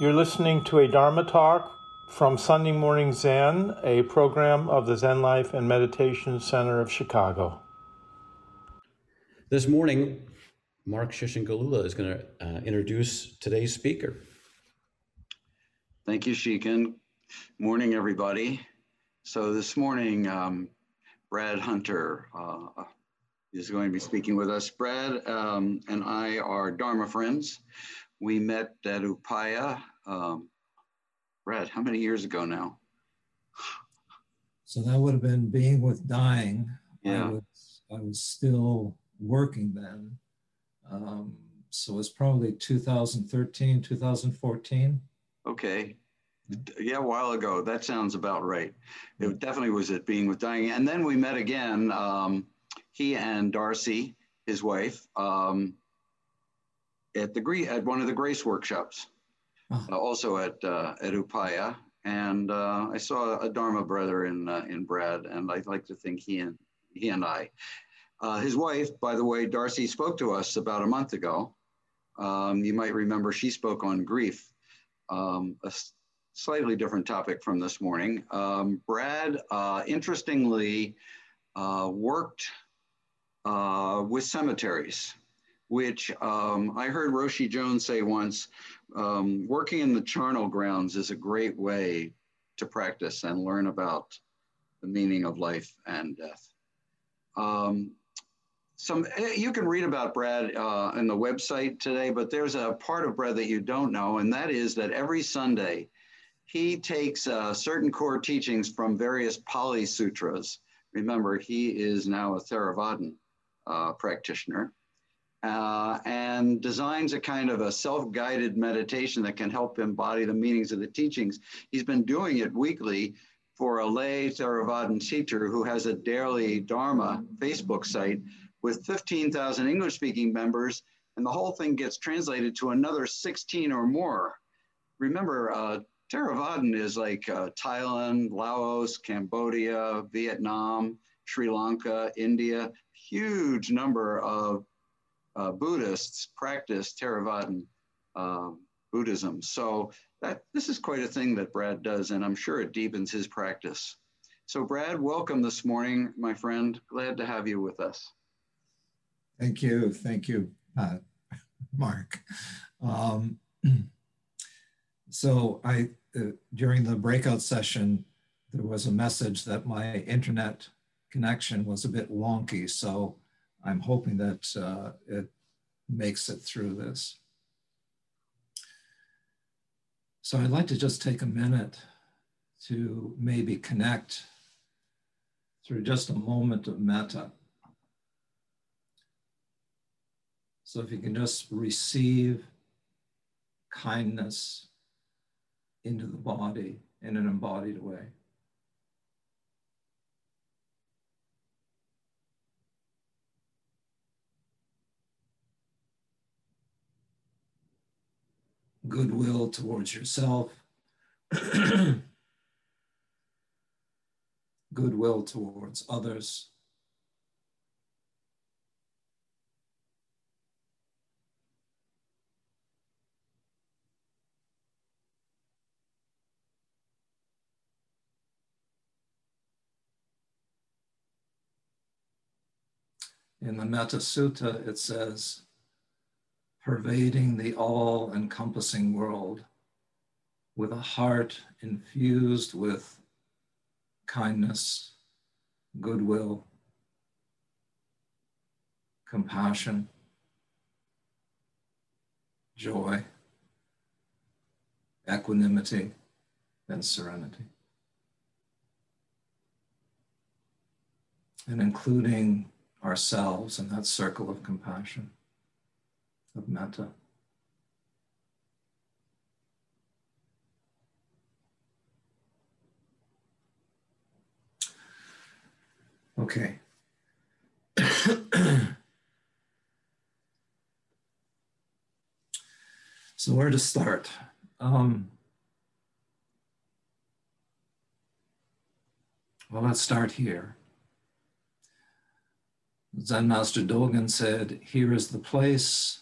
You're listening to a Dharma talk from Sunday Morning Zen, a program of the Zen Life and Meditation Center of Chicago. This morning, Mark Shishingalula is going to uh, introduce today's speaker. Thank you, Shiken. Morning, everybody. So this morning, um, Brad Hunter uh, is going to be speaking with us. Brad um, and I are Dharma friends. We met at Upaya. Um, Brad, how many years ago now? So that would have been being with dying. Yeah. I was, I was still working then. Um, so it's probably 2013, 2014. Okay. Yeah, a while ago. That sounds about right. It definitely was at Being with Dying. And then we met again, um, he and Darcy, his wife, um, at the at one of the Grace workshops. Uh, also at uh, at Upaya. And uh, I saw a Dharma brother in uh, in Brad, and I'd like to think he and he and I. Uh, his wife, by the way, Darcy spoke to us about a month ago. Um, you might remember she spoke on grief, um, a slightly different topic from this morning. Um, Brad, uh, interestingly, worked with cemeteries, which um, I heard Roshi Jones say once um, working in the charnel grounds is a great way to practice and learn about the meaning of life and death. Um, some eh, you can read about Brad uh, on the website today, but there's a part of Brad that you don't know, and that is that every Sunday he takes uh, certain core teachings from various Pali sutras. Remember, he is now a Theravadan uh, practitioner. Uh, and designs a kind of a self-guided meditation that can help embody the meanings of the teachings. He's been doing it weekly for a lay Theravadan teacher who has a daily Dharma Facebook site with 15,000 English-speaking members, and the whole thing gets translated to another 16 or more. Remember, uh, Theravadan is like uh, Thailand, Laos, Cambodia, Vietnam, Sri Lanka, India, huge number of uh, Buddhists practice Theravadan um, Buddhism. So that this is quite a thing that Brad does, and I'm sure it deepens his practice. So Brad, welcome this morning, my friend. Glad to have you with us. Thank you. Thank you, uh, Mark. Um, so I, uh, during the breakout session, there was a message that my internet connection was a bit wonky. So I'm hoping that uh, it makes it through this. So I'd like to just take a minute to maybe connect through just a moment of metta. So if you can just receive kindness into the body in an embodied way. Goodwill towards yourself. Goodwill towards others. In the Metta Sutta, it says, pervading the all encompassing world with a heart infused with kindness, goodwill, compassion, joy, equanimity, and serenity. And including ourselves in that circle of compassion, of metta. Okay. so where to start? Um, well, let's start here. Zen Master Dogen said, Here is the place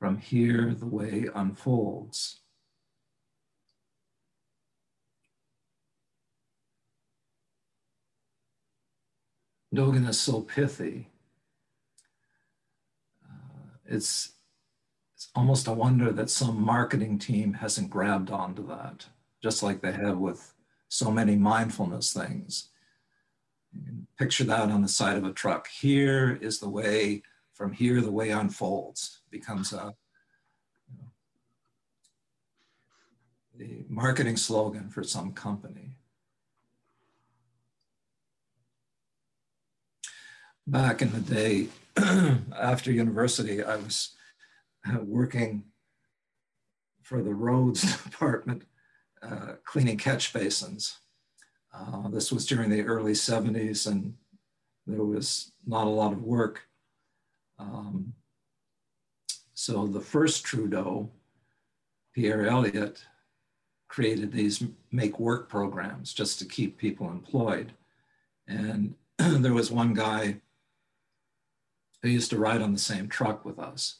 from here the way unfolds. Dogen is so pithy. Uh, it's, it's almost a wonder that some marketing team hasn't grabbed onto that, just like they have with so many mindfulness things. Picture that on the side of a truck. Here is the way, from here, the way unfolds, becomes a you know, the marketing slogan for some company. back in the day after university, I was uh, working for the roads department, uh, cleaning catch basins. Uh, this was during the early 70s, and there was not a lot of work. Um, so the first Trudeau, Pierre Elliott, created these make work programs just to keep people employed. And there was one guy who used to ride on the same truck with us.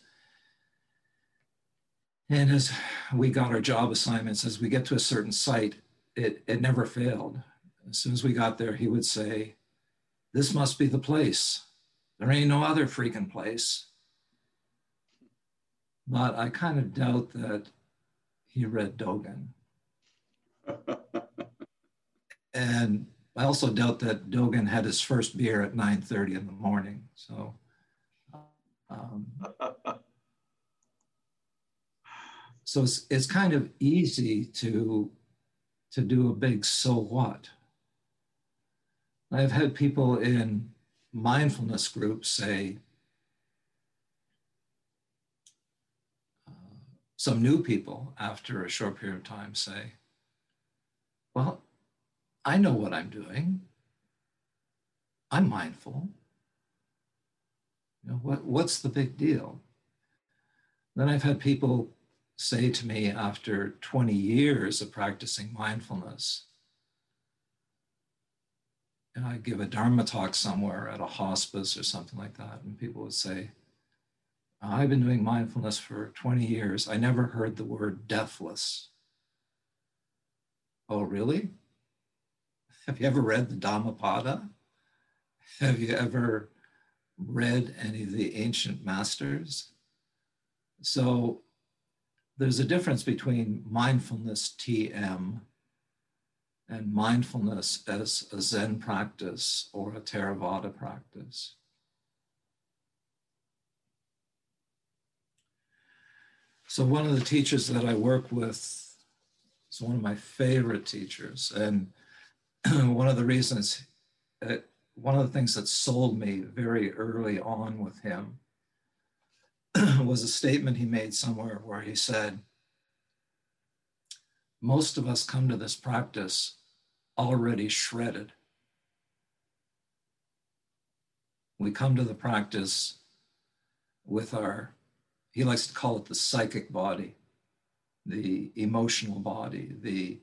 And as we got our job assignments, as we get to a certain site, it, it never failed. As soon as we got there, he would say, This must be the place. There ain't no other freaking place. But I kind of doubt that he read Dogen. and I also doubt that Dogen had his first beer at 9:30 in the morning. So um, so it's, it's kind of easy to, to do a big so what. I've had people in mindfulness groups say, uh, some new people after a short period of time say, well, I know what I'm doing. I'm mindful. You know, what, what's the big deal? Then I've had people say to me after 20 years of practicing mindfulness, and I give a Dharma talk somewhere at a hospice or something like that, and people would say, I've been doing mindfulness for 20 years. I never heard the word deathless. Oh, really? Have you ever read the Dhammapada? Have you ever read any of the ancient masters. So there's a difference between mindfulness TM and mindfulness as a Zen practice or a Theravada practice. So, one of the teachers that I work with is one of my favorite teachers. And one of the reasons uh, one of the things that sold me very early on with him was a statement he made somewhere where he said, Most of us come to this practice already shredded. We come to the practice with our, he likes to call it the psychic body, the emotional body, the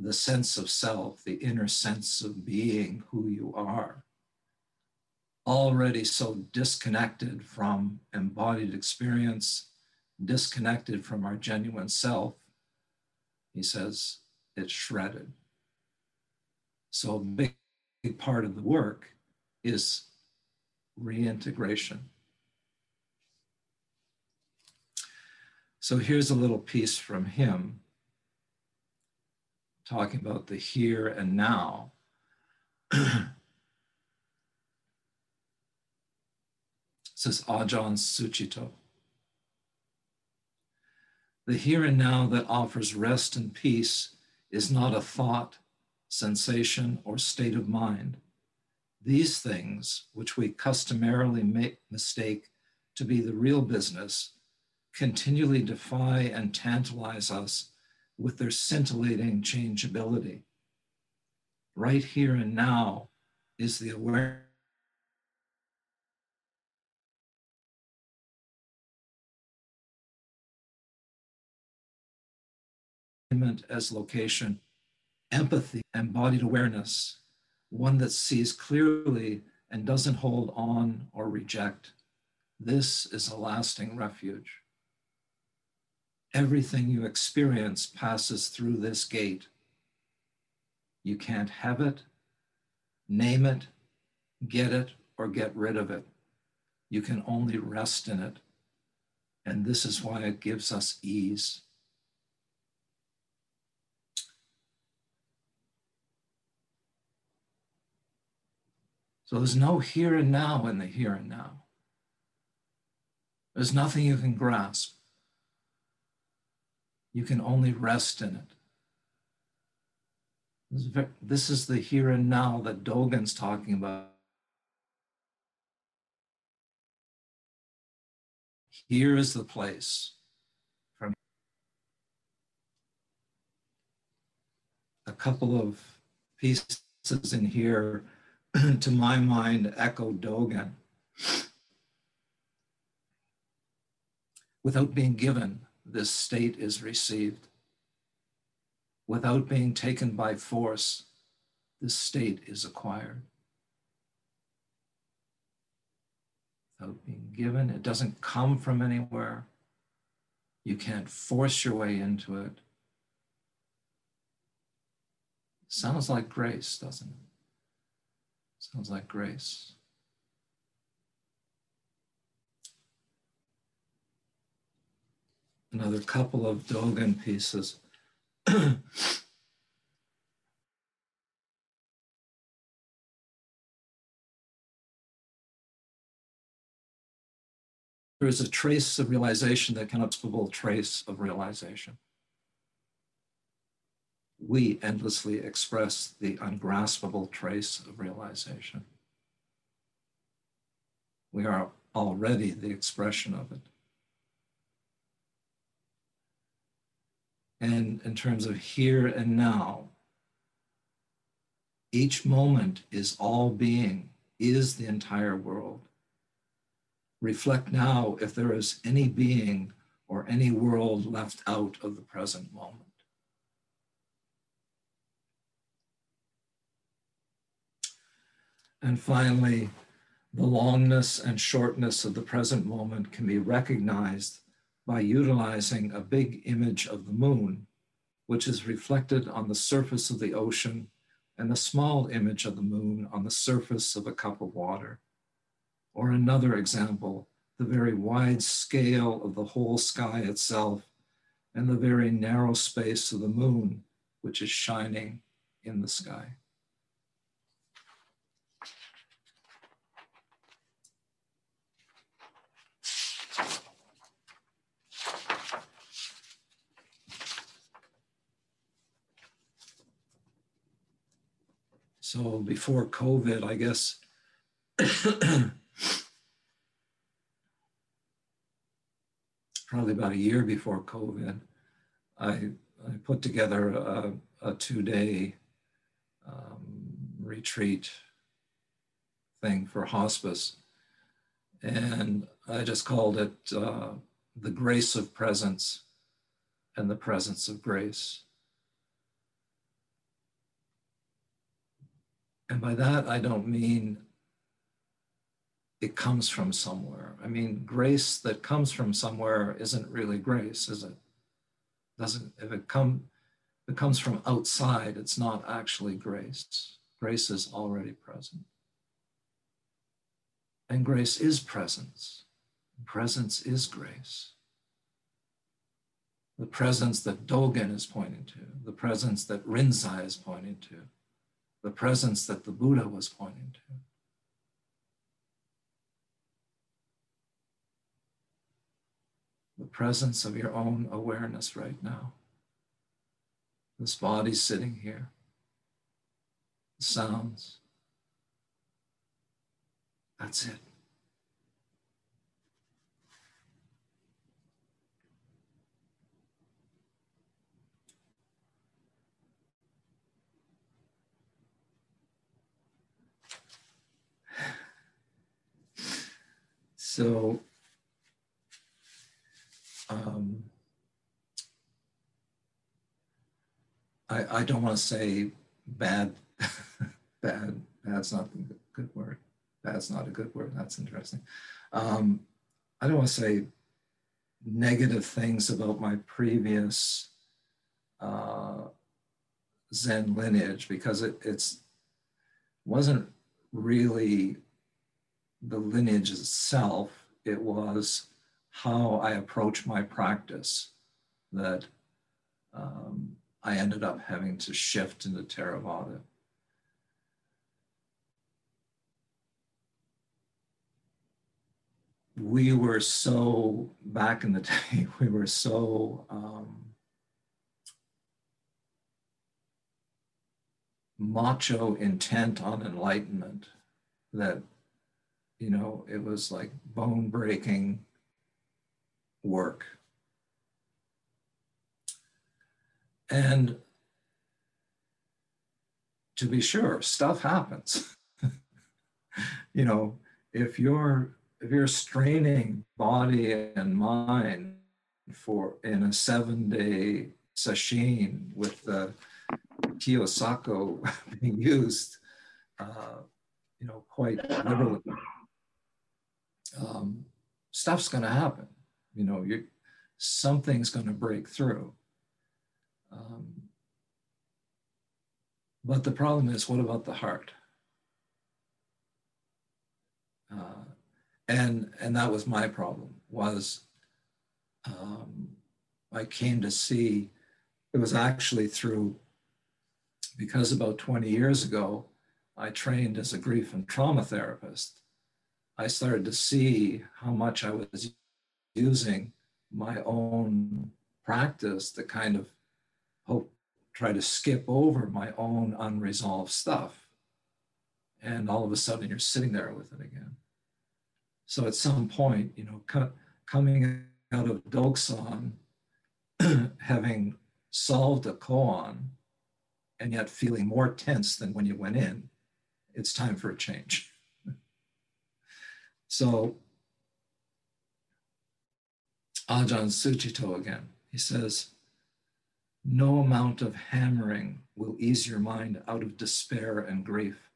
the sense of self, the inner sense of being who you are, already so disconnected from embodied experience, disconnected from our genuine self, he says it's shredded. So, a big, big part of the work is reintegration. So, here's a little piece from him talking about the here and now. says Ajahn Sucitto. The here and now that offers rest and peace is not a thought, sensation, or state of mind. These things, which we customarily make mistake to be the real business, continually defy and tantalize us with their scintillating changeability. Right here and now is the awareness. as location, empathy, embodied awareness, one that sees clearly and doesn't hold on or reject. This is a lasting refuge. everything you experience passes through this gate. You can't have it, name it, get it, or get rid of it. You can only rest in it. And this is why it gives us ease. So there's no here and now in the here and now. There's nothing you can grasp. You can only rest in it. This is the here and now that Dogen's talking about. Here is the place from a couple of pieces in here to my mind, echo Dogen. Without being given, this state is received. Without being taken by force, this state is acquired. Without being given, it doesn't come from anywhere. You can't force your way into it. Sounds like grace, doesn't it? Sounds like grace. Another couple of Dogen pieces. there is a trace of realization that be a trace of realization we endlessly express the ungraspable trace of realization. We are already the expression of it. And in terms of here and now, each moment is all being, is the entire world. Reflect now if there is any being or any world left out of the present moment. And finally, the longness and shortness of the present moment can be recognized by utilizing a big image of the moon, which is reflected on the surface of the ocean, and a small image of the moon on the surface of a cup of water. Or another example, the very wide scale of the whole sky itself, and the very narrow space of the moon, which is shining in the sky. So before COVID, I guess probably about a year before COVID, I, I put together a, a two day um, retreat thing for hospice. And I just called it uh, the grace of presence and the presence of grace. And by that, I don't mean it comes from somewhere. I mean, grace that comes from somewhere isn't really grace, is it? Doesn't, if it come, it comes from outside, it's not actually grace. Grace is already present. And grace is presence. Presence is grace. The presence that Dogen is pointing to, the presence that Rinzai is pointing to, the presence that the Buddha was pointing to. The presence of your own awareness right now. This body sitting here, the sounds. That's it. So, um, I, I don't want to say bad, bad, that's not a good word. That's not a good word. That's interesting. Um, I don't want to say negative things about my previous uh, Zen lineage because it it's wasn't really the lineage itself. It was how I approach my practice that um, I ended up having to shift into Theravada. We were so, back in the day, we were so um, macho intent on enlightenment that, you know, it was like bone breaking work. And to be sure, stuff happens. you know, if you're if you're straining body and mind for in a seven day sesshin with the kyosaku being used, uh, you know, quite liberally, um, stuff's going to happen. You know, you something's going to break through. Um, but the problem is, what about the heart? Uh, and and that was my problem. Was um, I came to see it was actually through because about 20 years ago I trained as a grief and trauma therapist. I started to see how much I was using my own practice to kind of hope try to skip over my own unresolved stuff. And all of a sudden you're sitting there with it again. So at some point, you know, co- coming out of dokusan, having solved a koan, and yet feeling more tense than when you went in, it's time for a change. so Ajahn Sucitto again, he says, no amount of hammering will ease your mind out of despair and grief.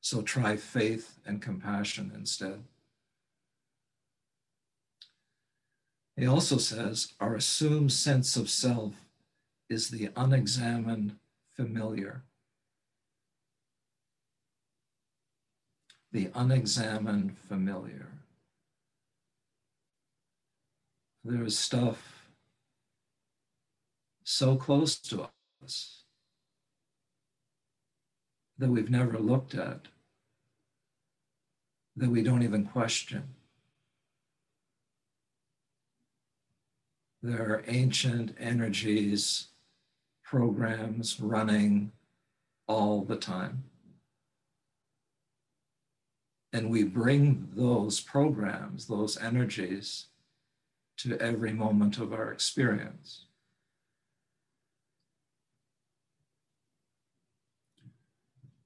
So try faith and compassion instead. He also says our assumed sense of self is the unexamined familiar. The unexamined familiar. There is stuff so close to us that we've never looked at, that we don't even question. There are ancient energies, programs running all the time. And we bring those programs, those energies, to every moment of our experience.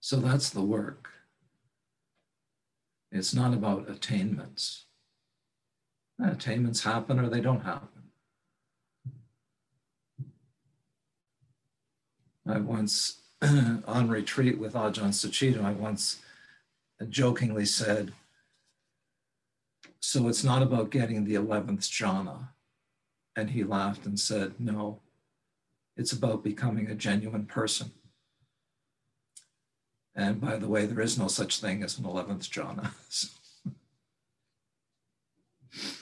So that's the work. It's not about attainments. Attainments happen or they don't happen. I once, on retreat with ah Ajahn Sucitto, I once jokingly said, So it's not about getting the 11th jhana. And he laughed and said, No, it's about becoming a genuine person. And by the way, there is no such thing as an 11th jhana.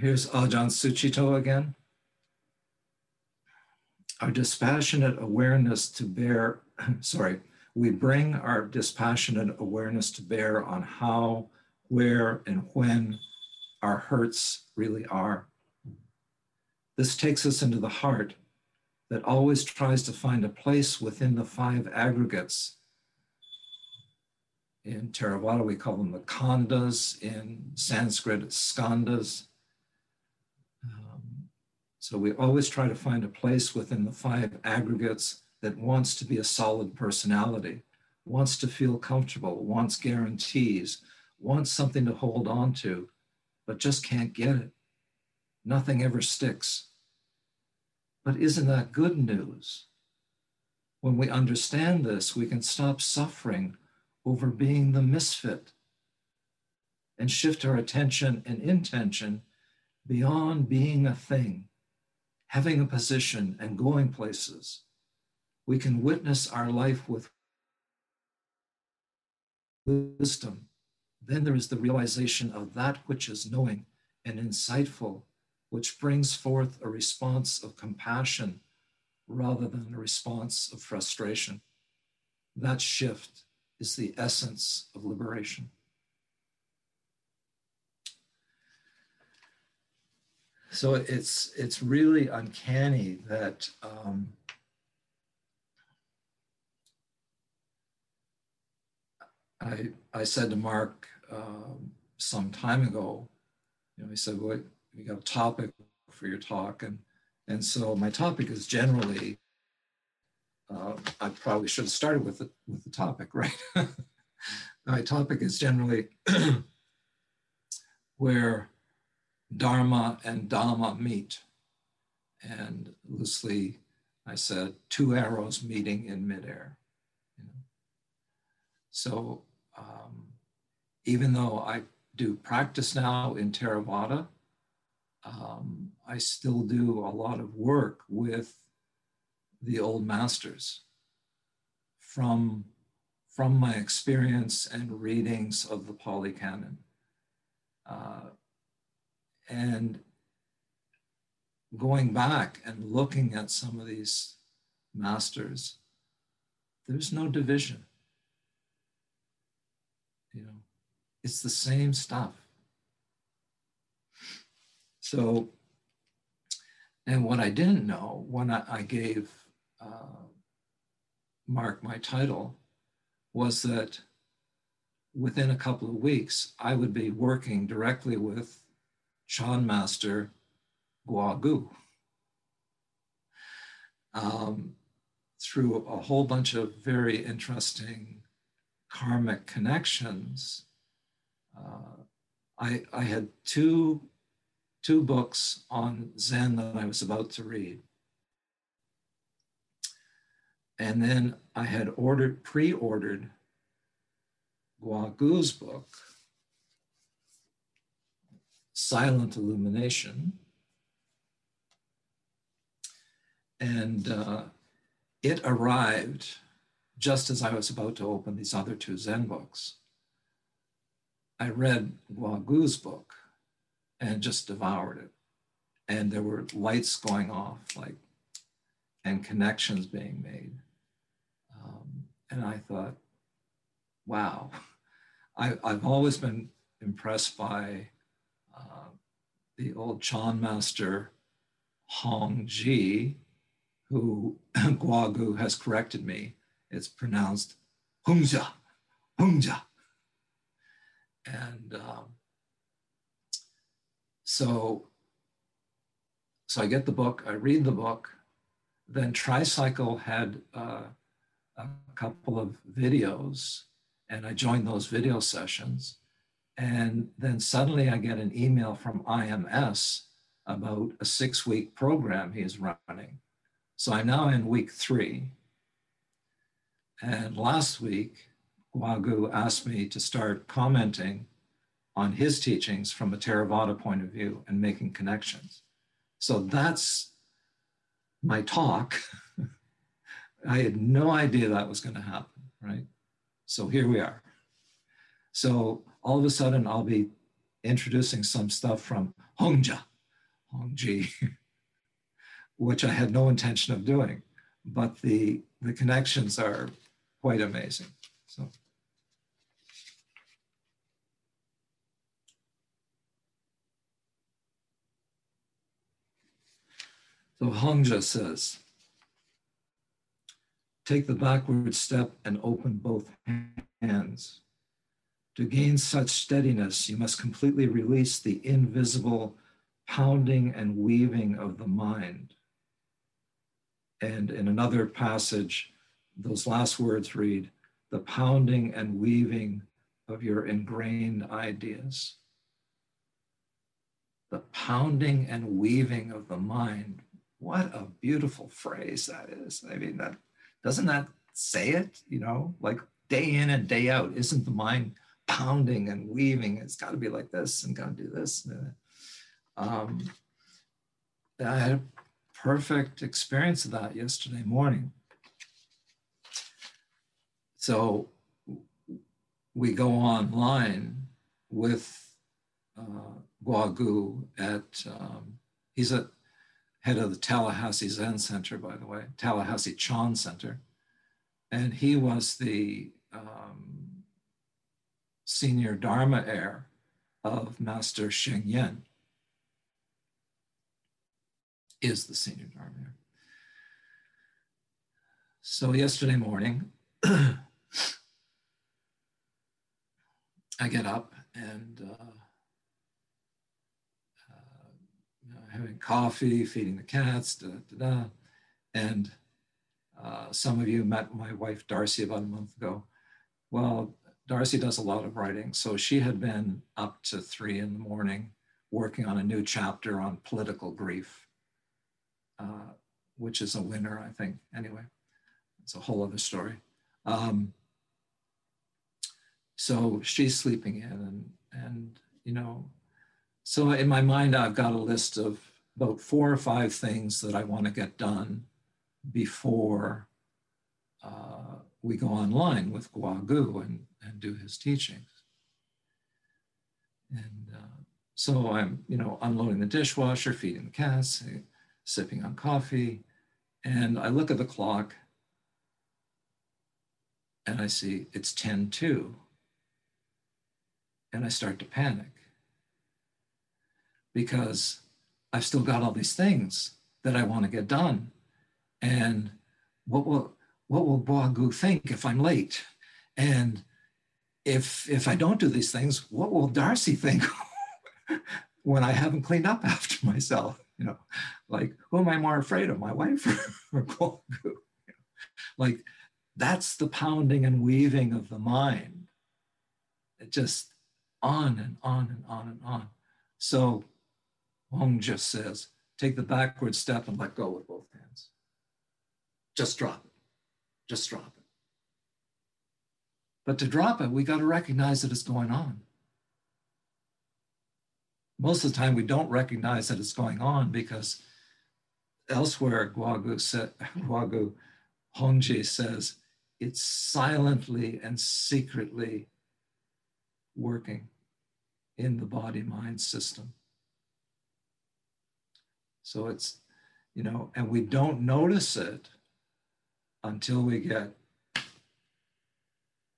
Here's Ajahn Sucitto again. Our dispassionate awareness to bear, sorry, we bring our dispassionate awareness to bear on how, where, and when our hurts really are. This takes us into the heart that always tries to find a place within the five aggregates. In Theravada, we call them the khandhas. In Sanskrit, skandhas. So we always try to find a place within the five aggregates that wants to be a solid personality, wants to feel comfortable, wants guarantees, wants something to hold on to, but just can't get it. Nothing ever sticks. But isn't that good news? When we understand this, we can stop suffering over being the misfit and shift our attention and intention beyond being a thing, having a position, and going places, we can witness our life with wisdom. Then there is the realization of that which is knowing and insightful, which brings forth a response of compassion rather than a response of frustration. That shift is the essence of liberation. So it's it's really uncanny that um, I I said to Mark um, some time ago, you know, he said, "What you got a topic for your talk?" and and so my topic is generally. Uh, I probably should have started with the, with the topic, right? my topic is generally where Dharma and Dhamma meet. And loosely, I said, two arrows meeting in midair. You know? So um, even though I do practice now in Theravada, um, I still do a lot of work with the old masters from, from my experience and readings of the Pali Canon. Uh, and going back and looking at some of these masters, there's no division. You know, it's the same stuff. So, and what I didn't know when I, I gave uh, Mark my title was that within a couple of weeks, I would be working directly with Chan Master Guo Gu um, through a whole bunch of very interesting karmic connections. Uh, I, I had two, two books on Zen that I was about to read. And then I had ordered, pre-ordered Guo Gu's book, silent illumination. And uh, it arrived just as I was about to open these other two Zen books. I read Guo Gu's book and just devoured it. And there were lights going off, like, and connections being made. Um, and I thought, wow, I, I've always been impressed by uh, the old Chan master Hongzhi, who Guo Gu has corrected me. It's pronounced Hungja, Hungja. And um, so, so I get the book, I read the book. Then Tricycle had uh, a couple of videos, and I joined those video sessions. And then suddenly I get an email from IMS about a six week program he is running. So I'm now in week three. And last week, Guo Gu asked me to start commenting on his teachings from a Theravada point of view and making connections. So that's my talk. I had no idea that was going to happen, right? So here we are. So all of a sudden I'll be introducing some stuff from Hongja, Hongzhi, which I had no intention of doing, but the, the connections are quite amazing. So. So Hongja says, take the backward step and open both hands. To gain such steadiness, you must completely release the invisible pounding and weaving of the mind. And in another passage, those last words read, the pounding and weaving of your ingrained ideas. The pounding and weaving of the mind. What a beautiful phrase that is. I mean, that doesn't that say it, you know, like day in and day out, isn't the mind pounding and weaving. It's got to be like this and got to do this. Um, I had a perfect experience of that yesterday morning. So we go online with uh, Guo Gu at, um, he's a head of the Tallahassee Zen Center, by the way, Tallahassee Chan Center. And he was the um, senior Dharma heir of Master Sheng Yen, is the senior Dharma heir. So yesterday morning, I get up and uh, having coffee, feeding the cats, da, da, da. And uh, some of you met my wife, Darcy, about a month ago. Well, Darcy does a lot of writing. So she had been up to three in the morning working on a new chapter on political grief, uh, which is a winner, I think. Anyway, it's a whole other story. Um, so she's sleeping in and, and, you know, so in my mind, I've got a list of about four or five things that I want to get done before uh, we go online with Guo Gu and, and do his teachings. And uh, so I'm, you know, unloading the dishwasher, feeding the cats, sipping on coffee, and I look at the clock and I see it's 10 2. And I start to panic because I've still got all these things that I want to get done. And what will what will Guo Gu think if I'm late? And if if I don't do these things, what will Darcy think when I haven't cleaned up after myself? You know, like who am I more afraid of, my wife or, Guo Gu? Like that's the pounding and weaving of the mind. It just on and on and on and on. So Wong just says, take the backward step and let go with both hands. Just drop it. Just drop it. But to drop it, we got to recognize that it's going on. Most of the time, we don't recognize that it's going on because elsewhere, Guo Gu, Guagu Hongzhi says, it's silently and secretly working in the body mind system. So it's, you know, and we don't notice it until we get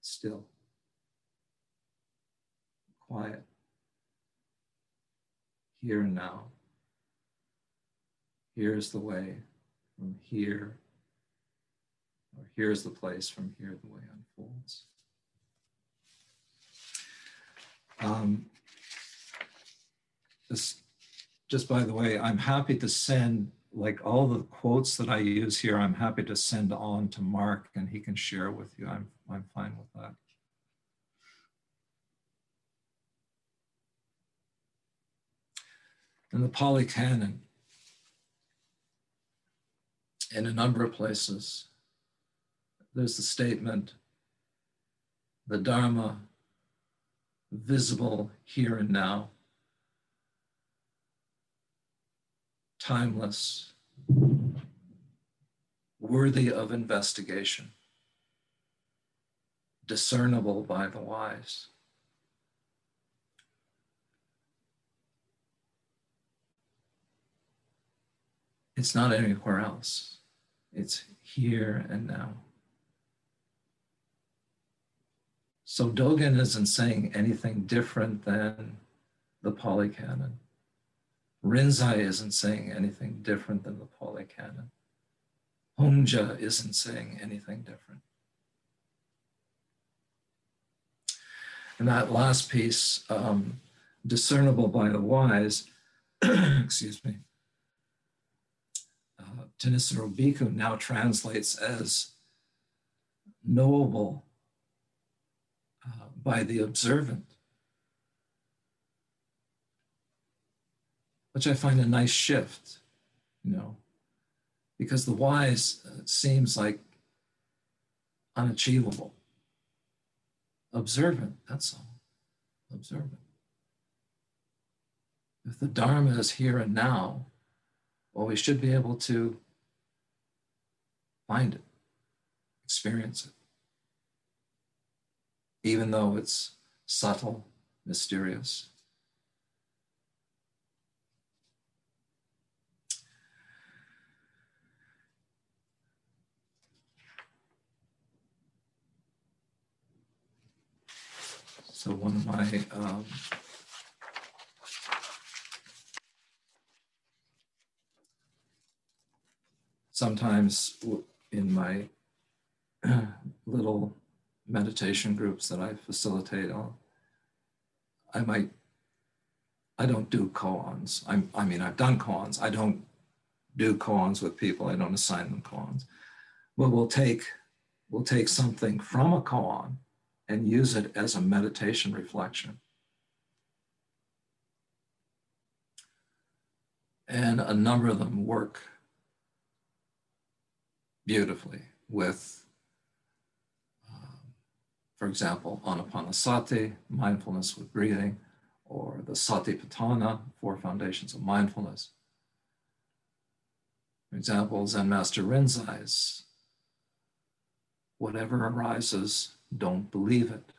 still, quiet, here and now. Here's the way from here, or here's the place from here the way unfolds. Um, this just by the way, I'm happy to send like all the quotes that I use here, I'm happy to send on to Mark and he can share with you. I'm, I'm fine with that. In the Pali Canon, in a number of places, there's the statement, the Dharma visible here and now timeless, worthy of investigation, discernible by the wise. It's not anywhere else. It's here and now. So Dogen isn't saying anything different than the Pali Canon. Rinzai isn't saying anything different than the Pali Canon. Hongzhi isn't saying anything different. And that last piece, um, discernible by the wise, excuse me, uh, Bhikkhu now translates as knowable uh, by the observant. which I find a nice shift, you know, because the wise uh, seems like unachievable. Observant, that's all. observe it. If the Dharma is here and now, well, we should be able to find it, experience it, even though it's subtle, mysterious. So one of my um, sometimes in my little meditation groups that I facilitate, I'll, I might, I don't do koans. I'm, I mean, I've done koans. I don't do koans with people. I don't assign them koans. But we'll take, we'll take something from a koan and use it as a meditation reflection. And a number of them work beautifully with, um, for example, Anapanasati, mindfulness with breathing, or the Satipatthana, four foundations of mindfulness. For example, Zen Master Rinzai's, whatever arises, don't believe it.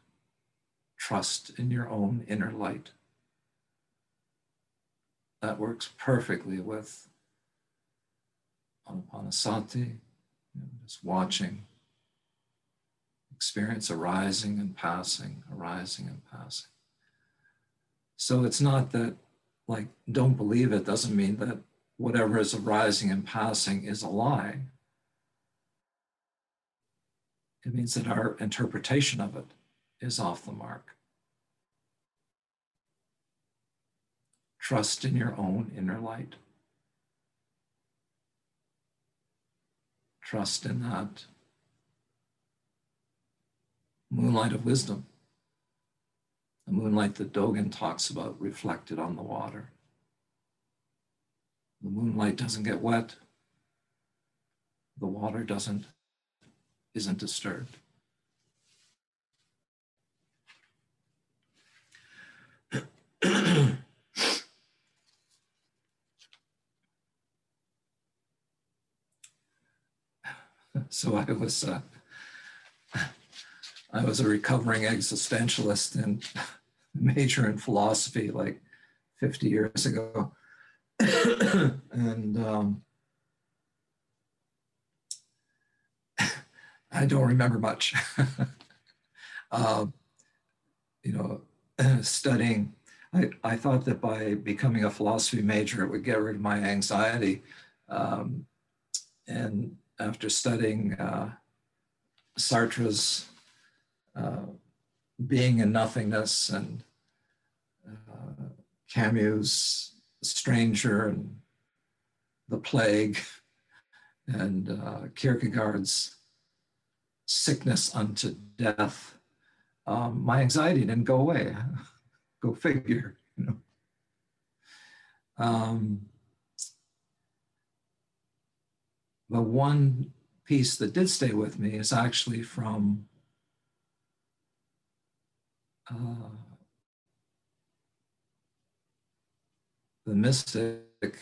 Trust in your own inner light. That works perfectly with Anapanasati, just watching experience arising and passing, arising and passing. So it's not that, like, don't believe it doesn't mean that whatever is arising and passing is a lie. It means that our interpretation of it is off the mark. Trust in your own inner light. Trust in that moonlight of wisdom, the moonlight that Dogen talks about reflected on the water. The moonlight doesn't get wet, the water doesn't isn't disturbed. so I was uh, I was a recovering existentialist and major in philosophy like 50 years ago. and um, I don't remember much. uh, you know, studying, I, I thought that by becoming a philosophy major, it would get rid of my anxiety. Um, and after studying uh, Sartre's uh, Being and Nothingness and uh, Camus' Stranger and The Plague and uh, Kierkegaard's Sickness unto Death, um, my anxiety didn't go away. go figure, you know. Um, the one piece that did stay with me is actually from uh, the mystic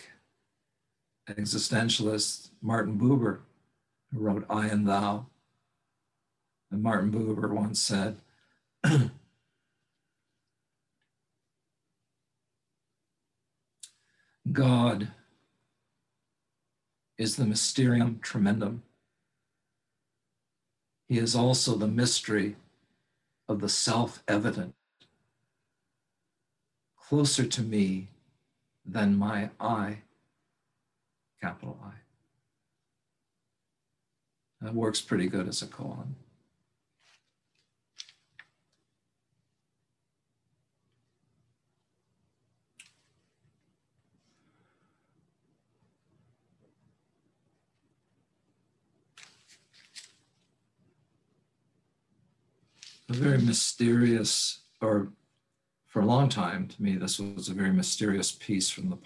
existentialist Martin Buber, who wrote I and Thou. And Martin Buber once said, God is the mysterium tremendum. He is also the mystery of the self evident, closer to me than my I, capital I. That works pretty good as a koan. A very mysterious, or for a long time to me, this was a very mysterious piece from the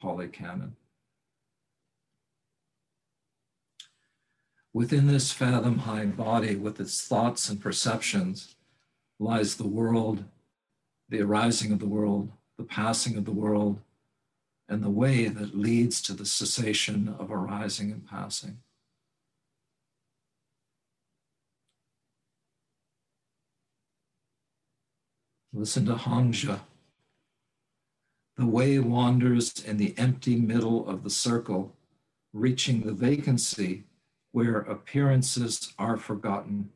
Pali Canon. Within this fathom high body, with its thoughts and perceptions, lies the world the arising of the world, the passing of the world, and the way that leads to the cessation of arising and passing. Listen to Hongzhi. The way wanders in the empty middle of the circle, reaching the vacancy where appearances are forgotten.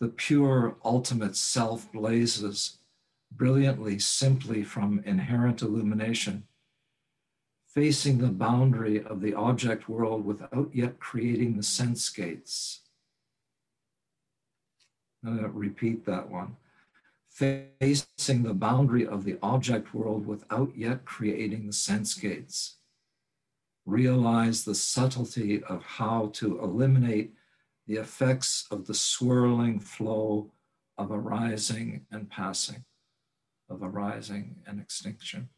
The pure ultimate self blazes brilliantly simply from inherent illumination, facing the boundary of the object world without yet creating the sense gates. Repeat that one facing the boundary of the object world without yet creating the sense gates. Realize the subtlety of how to eliminate the effects of the swirling flow of arising and passing, of arising and extinction.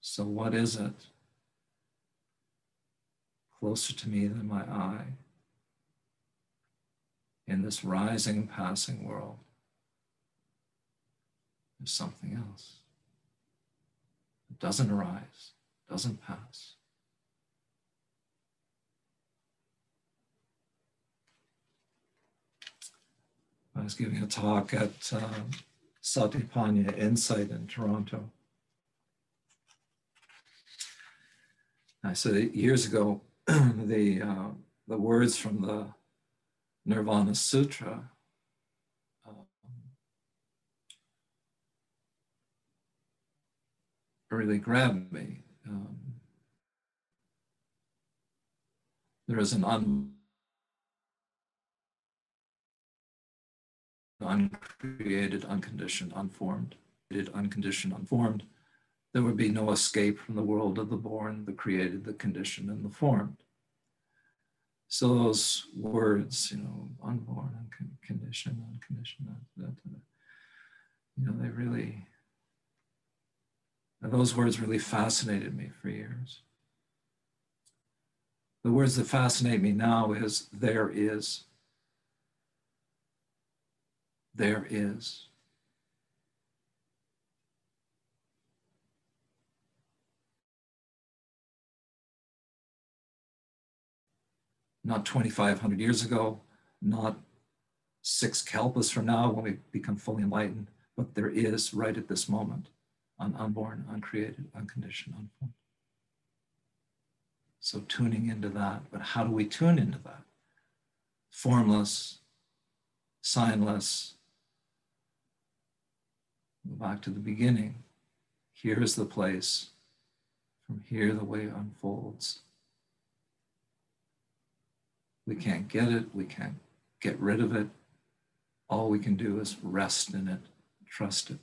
So, what is it? Closer to me than my eye in this rising and passing world. There's something else. It doesn't arise, doesn't pass. I was giving a talk at uh, Satipanya Insight in Toronto. I said years ago, the, uh, the words from the Nirvana Sutra, um, really grabbed me. Um, there is an un, uncreated, unconditioned, unformed, unconditioned, unformed. There would be no escape from the world of the born, the created, the conditioned, and the formed. So those words, you know, unborn, unconditioned, unconditioned, you know, they really, those words really fascinated me for years. The words that fascinate me now is there is. There is. Not 2,500 years ago, not six kalpas from now when we become fully enlightened, but there is right at this moment, un- unborn, uncreated, unconditioned, unformed. So tuning into that, but how do we tune into that? Formless, signless. Go back to the beginning. Here is the place. From here, the way unfolds. We can't get it. We can't get rid of it. All we can do is rest in it, trust it.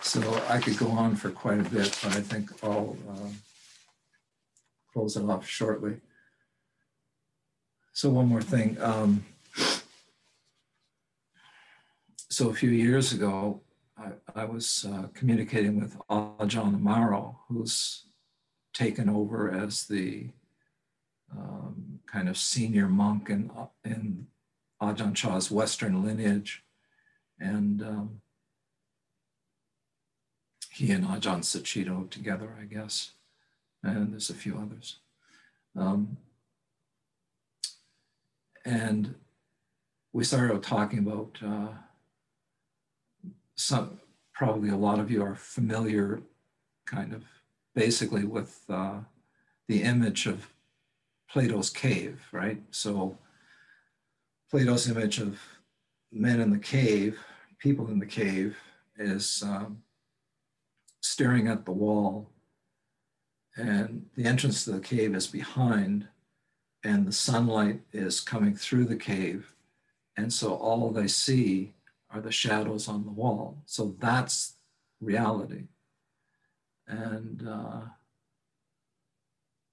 So I could go on for quite a bit, but I think I'll uh, close it off shortly. So one more thing. Um, so a few years ago, I, I was uh, communicating with Ajahn Amaro, who's taken over as the um, kind of senior monk in, in Ajahn Chah's Western lineage. And um, he and Ajahn Sucitto together, I guess. And there's a few others. Um, and we started talking about uh, some probably a lot of you are familiar kind of basically with uh, the image of Plato's cave, right? So Plato's image of men in the cave, people in the cave, is um, staring at the wall, and the entrance to the cave is behind, and the sunlight is coming through the cave, and so all they see are the shadows on the wall. So that's reality. And, uh,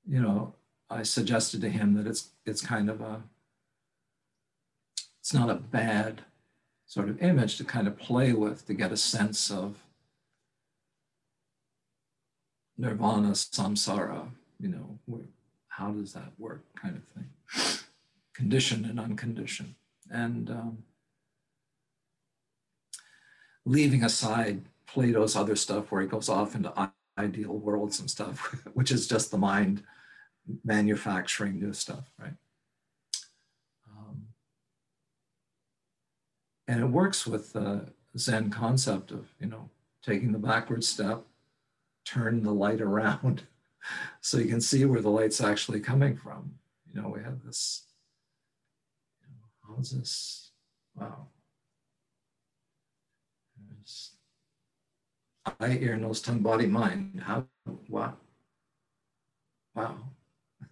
you know, I suggested to him that it's, it's kind of a, it's not a bad sort of image to kind of play with to get a sense of nirvana, samsara, you know, how does that work kind of thing. Conditioned and unconditioned. And um, leaving aside Plato's other stuff where he goes off into ideal worlds and stuff, which is just the mind manufacturing new stuff, right? Um, and it works with the Zen concept of, you know, taking the backward step, turn the light around so you can see where the light's actually coming from. You know, we have this, you know, how's this? Wow. Eye, ear, nose, tongue, body, mind. How, what? Wow.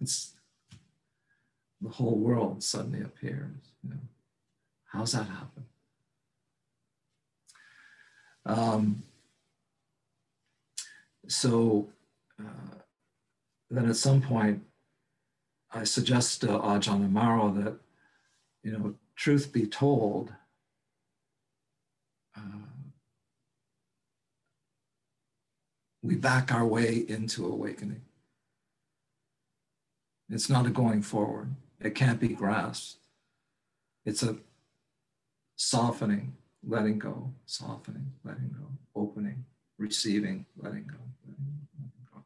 It's the whole world suddenly appears. You know. How's that happen? Um, so uh, then at some point, I suggest to Ajahn Amaro that, you know, truth be told, uh, we back our way into awakening. It's not a going forward. It can't be grasped. It's a softening, letting go, softening, letting go, opening, receiving, letting go, letting go.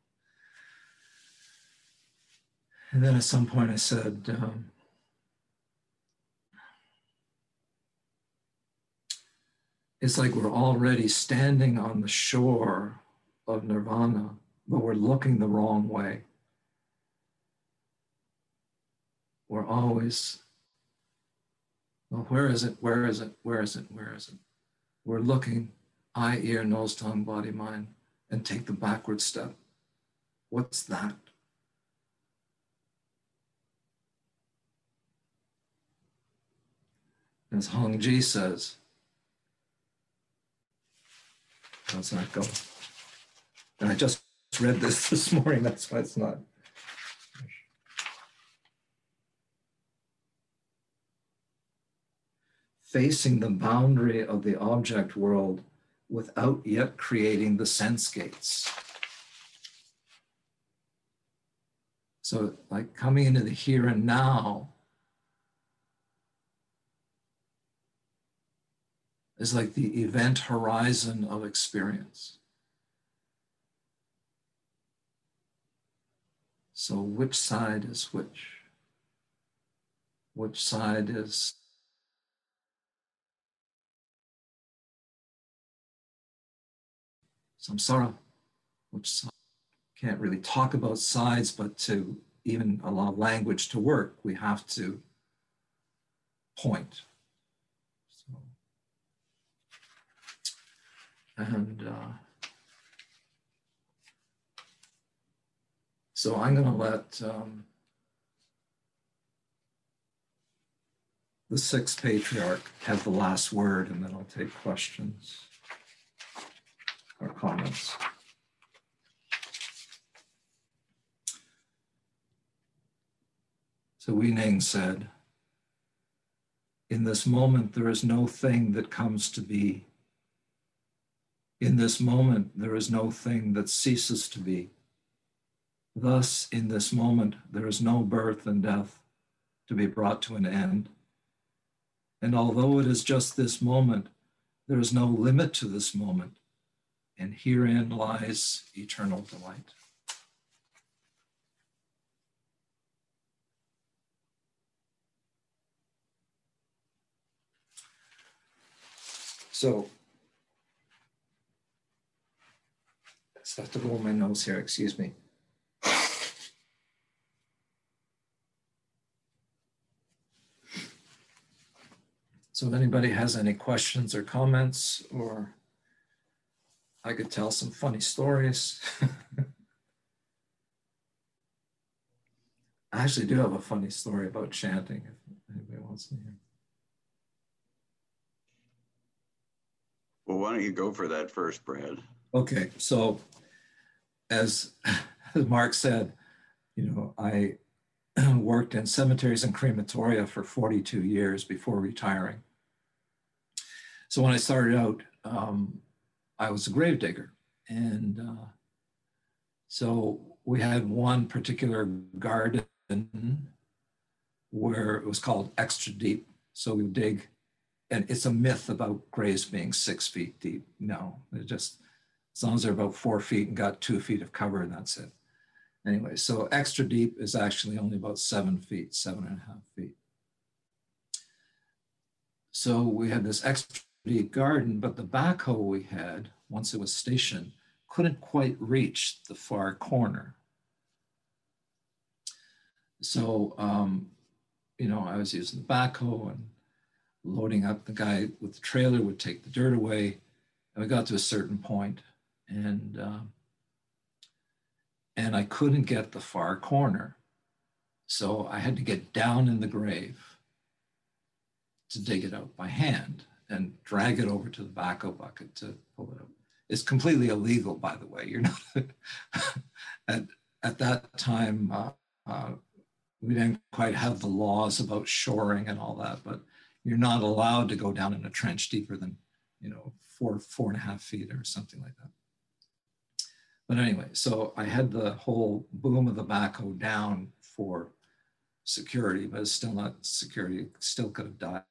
And then at some point I said, um, it's like we're already standing on the shore of nirvana, but we're looking the wrong way. We're always, well, where is it? Where is it? Where is it? Where is it? We're looking eye, ear, nose, tongue, body, mind, and take the backward step. What's that? As Hongzhi says, how's that go? And I just read this this morning, that's why it's not. Facing the boundary of the object world without yet creating the sense gates. So, like coming into the here and now is like the event horizon of experience. So, which side is which? Which side is samsara? Which side? Can't really talk about sides, but to even allow language to work, we have to point. So, and uh, So I'm going to let um, the sixth patriarch have the last word, and then I'll take questions or comments. So Huineng said, In this moment, there is no thing that comes to be. In this moment, there is no thing that ceases to be. Thus, in this moment, there is no birth and death to be brought to an end. And although it is just this moment, there is no limit to this moment, and herein lies eternal delight. So, I have to blow my nose here, excuse me. So if anybody has any questions or comments, or I could tell some funny stories. I actually do have a funny story about chanting if anybody wants to hear. Well, why don't you go for that first, Brad? Okay, so as, as Mark said, you know, I worked in cemeteries and crematoria for 42 years before retiring. So when I started out, um, I was a grave digger. And uh, so we had one particular garden where it was called extra deep. So we would dig, and it's a myth about graves being six feet deep. No, it just, as long as they're about four feet and got two feet of cover, and that's it. Anyway, so extra deep is actually only about seven feet, seven and a half feet. So we had this extra deep garden, but the backhoe we had, once it was stationed, couldn't quite reach the far corner. So, um, you know, I was using the backhoe and loading up. The guy with the trailer would take the dirt away. And we got to a certain point and, uh, and I couldn't get the far corner. So I had to get down in the grave to dig it out by hand and drag it over to the backhoe bucket to pull it up. It's completely illegal, by the way. You're not at, at that time. Uh, uh, we didn't quite have the laws about shoring and all that, but you're not allowed to go down in a trench deeper than, you know, four, four and a half feet or something like that. But anyway, so I had the whole boom of the backhoe down for security, but it's still not security, still could have died.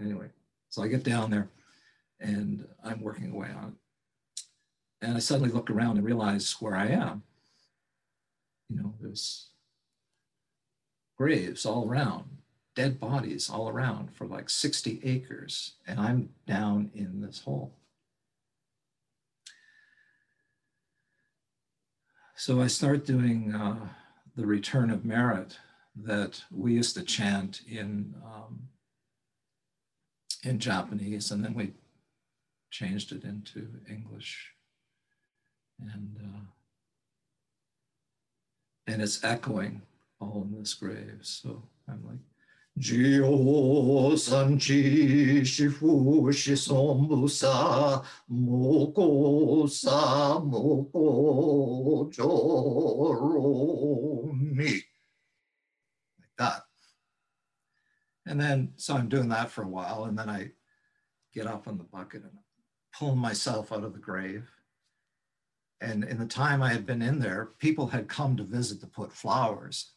Anyway, so I get down there and I'm working away on it. And I suddenly look around and realize where I am. You know, there's graves all around, dead bodies all around for like 60 acres. And I'm down in this hole. So I start doing uh, the return of merit that we used to chant in um, in Japanese, and then we changed it into English. And uh, and it's echoing all in this grave. So I'm like, Jio Sanchi Shifu Shisombusa Moko Sa Moko Joromi. And then so i'm doing that for a while and then i get up on the bucket and pull myself out of the grave. And in the time i had been in there people had come to visit to put flowers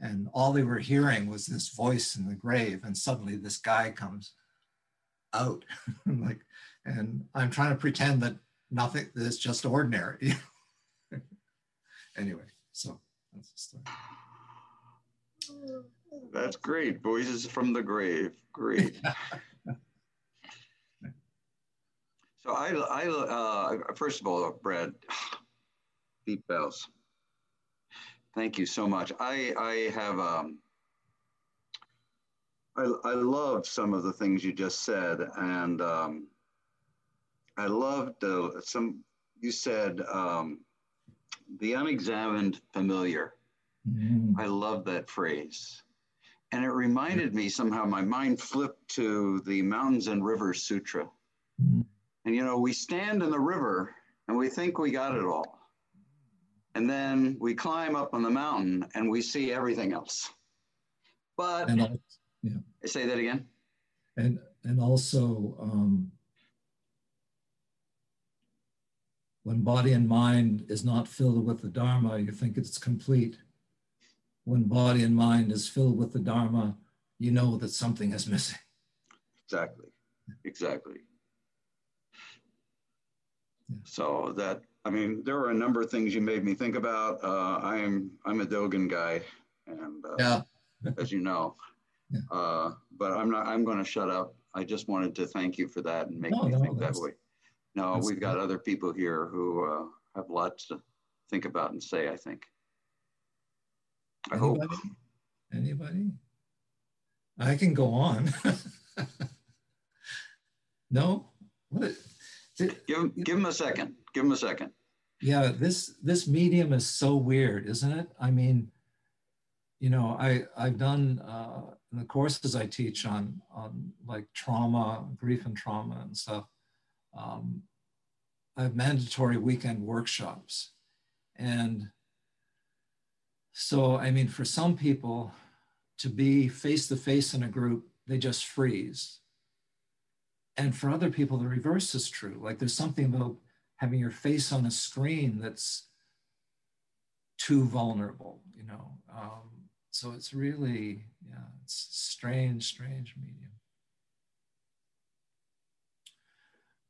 and all they were hearing was this voice in the grave and suddenly this guy comes out. Like and i'm trying to pretend that nothing is just ordinary. Anyway so that's the story mm. That's great voices from the grave great so i i uh, first of all brad deep bells Thank you so much. I, I have, um, I, I love some of the things you just said. And um, I loved uh, some, you said um, the unexamined familiar. Mm-hmm. I love that phrase. And it reminded me somehow, my mind flipped to the Mountains and Rivers Sutra. Mm-hmm. And you know, we stand in the river and we think we got it all. And then we climb up on the mountain and we see everything else. But and also, yeah. say that again. And and also um, when body and mind is not filled with the Dharma, you think it's complete. When body and mind is filled with the Dharma, you know that something is missing. Exactly. Exactly. Yeah. So that I mean, there were a number of things you made me think about. Uh, I'm I'm a Dogen guy, and uh, yeah, as you know, yeah. uh, but I'm not. I'm going to shut up. I just wanted to thank you for that and make no, me no, think that way. No, we've good. got other people here who uh, have lots to think about and say. I think. I Anybody? hope. Anybody? I can go on. no. What? Give, give him a second. Give him a second. Yeah, this this medium is so weird, isn't it? I mean, you know, I I've done uh, in the courses I teach on on like trauma, grief and trauma and stuff. Um, I have mandatory weekend workshops, and so I mean, for some people, to be face to face in a group they just freeze. And for other people, the reverse is true. Like there's something about having your face on a screen that's too vulnerable, you know. Um, so it's really, yeah, it's strange, strange medium.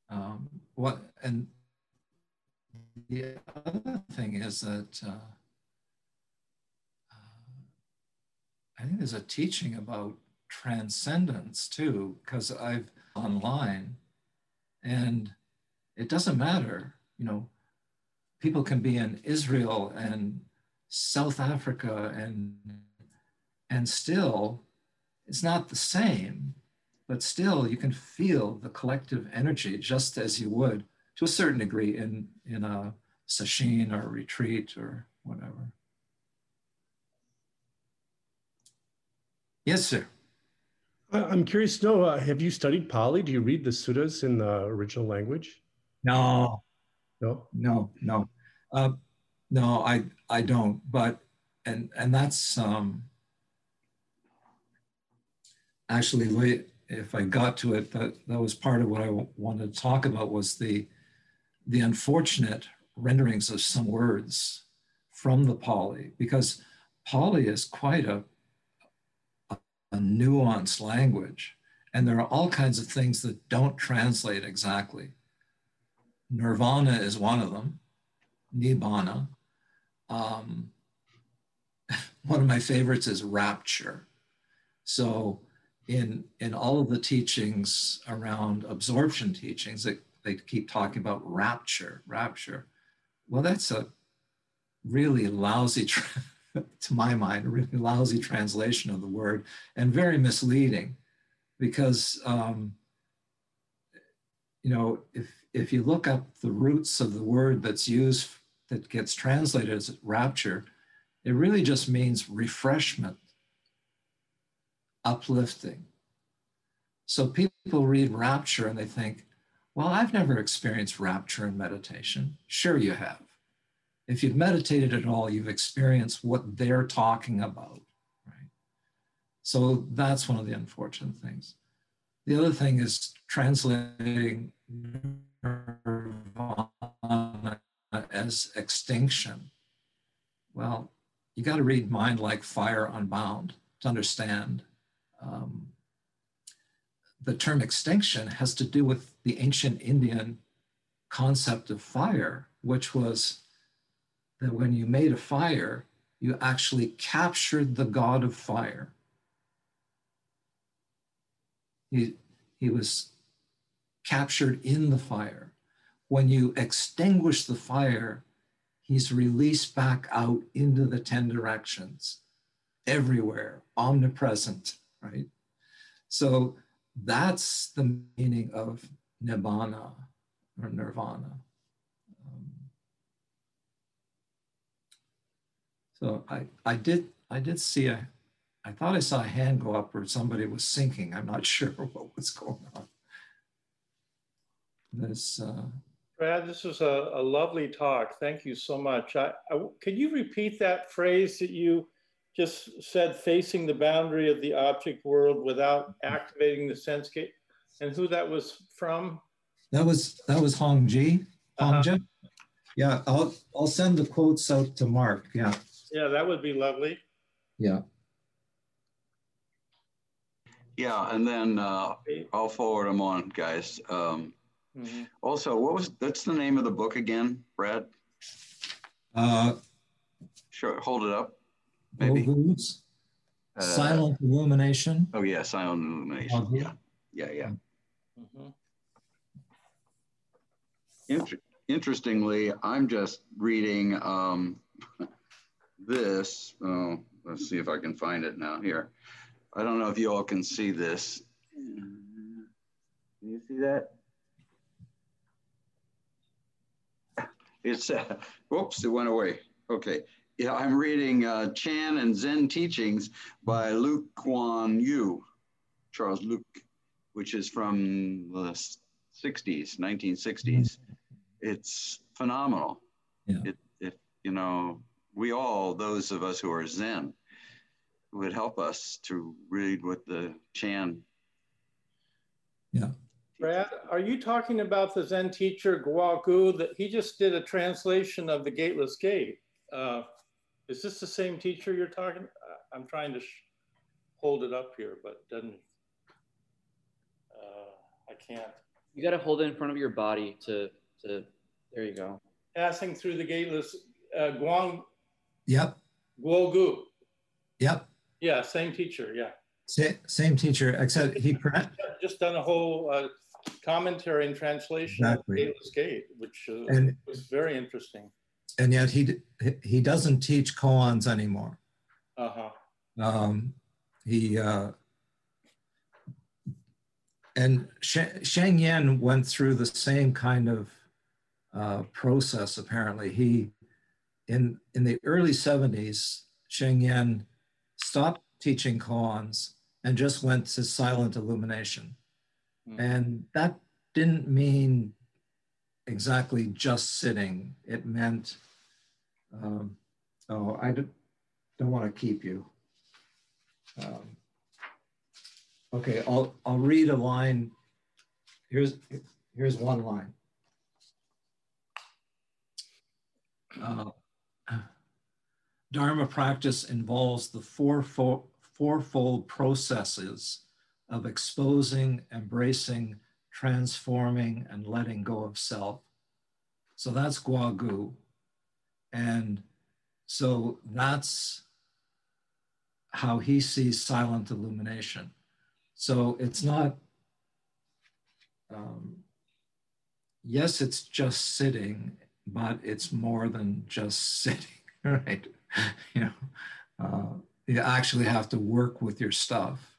Um, what and the other thing is that uh, I think there's a teaching about transcendence too, because I've online and it doesn't matter, you know, people can be in Israel and South Africa and and still it's not the same, but still you can feel the collective energy just as you would to a certain degree in, in a sesshin or retreat or whatever. Yes, sir. I'm curious to know, uh, have you studied Pali? Do you read the suttas in the original language? No, No? no, no. Uh, no, I, I don't, but, and, and that's, um, actually, if I got to it, that, that was part of what I wanted to talk about was the, the unfortunate renderings of some words from the Pali, because Pali is quite a, nuanced language. And there are all kinds of things that don't translate exactly. Nirvana is one of them, Nibbana. Um, one of my favorites is rapture. So in, in all of the teachings around absorption teachings, they, they keep talking about rapture, rapture. Well, that's a really lousy, to my mind, a really lousy translation of the word and very misleading because, um, you know, if, if you look up the roots of the word that's used, that gets translated as rapture, it really just means refreshment uplifting. So people read rapture and they think, well, I've never experienced rapture in meditation. Sure, you have. If you've meditated at all, you've experienced what they're talking about, right? So that's one of the unfortunate things. The other thing is translating nirvana as extinction. Well, you got to read Mind Like Fire Unbound to understand um, the term extinction has to do with the ancient Indian concept of fire, which was that when you made a fire, you actually captured the god of fire. He, he was captured in the fire. When you extinguish the fire, he's released back out into the 10 directions, everywhere, omnipresent right? So that's the meaning of nibbana or nirvana. So I, I did I did see a I thought I saw a hand go up or somebody was sinking. I'm not sure what was going on. This uh, Brad, this was a, a lovely talk. Thank you so much. I, I, could you repeat that phrase that you just said facing the boundary of the object world without activating the sense gate and who that was from? That was that was Hongzhi. Hong uh-huh. Ji. Yeah, I'll I'll send the quotes out to Mark. Yeah. Yeah, that would be lovely. Yeah. Yeah, and then uh, I'll forward them on, guys. Um, mm-hmm. Also, what was that's the name of the book again, Brad? Uh, sure, hold it up maybe. Uh, silent illumination. Oh yeah, silent illumination. Yeah, yeah, yeah. Mm-hmm. Inter- interestingly, I'm just reading um, this. Oh, let's see if I can find it now. Here, I don't know if you all can see this. Can you see that? It's uh, whoops, it went away. Okay, yeah, I'm reading uh, Chan and Zen Teachings by Lu Kuan Yu, Charles Luk, which is from the 60s, 1960s. It's phenomenal. Yeah. It, it, you know, we all, those of us who are Zen, would help us to read what the Chan Yeah. Brad, are you talking about the Zen teacher Guo Gu that he just did a translation of the Gateless Gate? Uh, is this the same teacher you're talking? I- I'm trying to sh- hold it up here, but doesn't. Uh, I can't. You got to hold it in front of your body to to. There you go. Passing through the Gateless uh, Guang Yep, Guo Gu. yep. Yeah, same teacher. Yeah, Sa- Same teacher, except he, just done a whole uh, commentary and translation Exactly. of Gate, which uh, and, was very interesting. and yet he, he doesn't teach koans anymore. Uh huh. Um, he uh, and Sh- Sheng Yen went through the same kind of uh, process. Apparently, he in in the early '70s, Sheng Yen stopped teaching koans and just went to silent illumination, and that didn't mean exactly just sitting. It meant, um, oh, I don't, don't want to keep you. Um, okay, I'll I'll read a line. Here's here's one line. Uh, Dharma practice involves the fourfold, fourfold processes of exposing, embracing, transforming, and letting go of self. So that's Guo Gu. And so that's how he sees silent illumination. So it's not, um, yes, it's just sitting, but it's more than just sitting, right? You know, uh, you actually have to work with your stuff.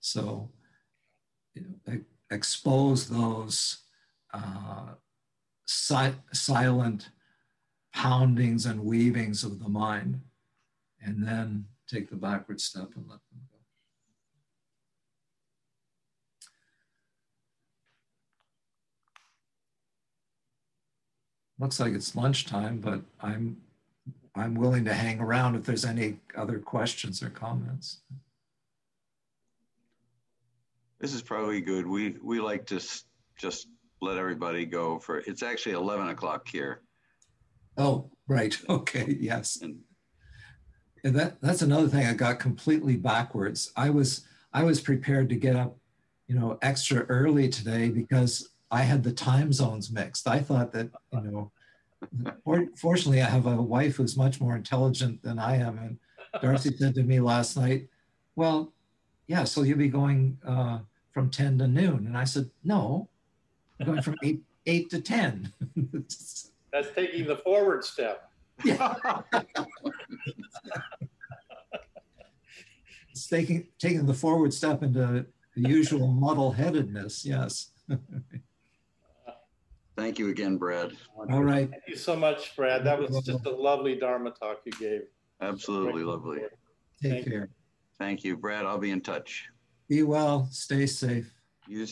So, you know, expose those uh, si- silent poundings and weavings of the mind, and then take the backward step and let them go. Looks like it's lunchtime, but I'm I'm willing to hang around if there's any other questions or comments. This is probably good. We we like to s- just let everybody go for. It's actually eleven o'clock here, Oh, right. Okay. Yes. and And that that's another thing I got completely backwards. I was I was prepared to get up, you know, extra early today because I had the time zones mixed. I thought that, you know, fortunately I have a wife who's much more intelligent than I am. And Darcy said to me last night, well, yeah, so you'll be going uh, from 10 to noon. And I said, no, I'm going from eight, eight to 10. That's taking the forward step. yeah. it's taking taking the forward step into the usual muddle headedness. Yes. thank you again, Brad. All right. Thank you so much, Brad. That was just a lovely Dharma talk you gave. Absolutely lovely. Take Thank you. Thank you, Brad. I'll be in touch. Be well. Stay safe. You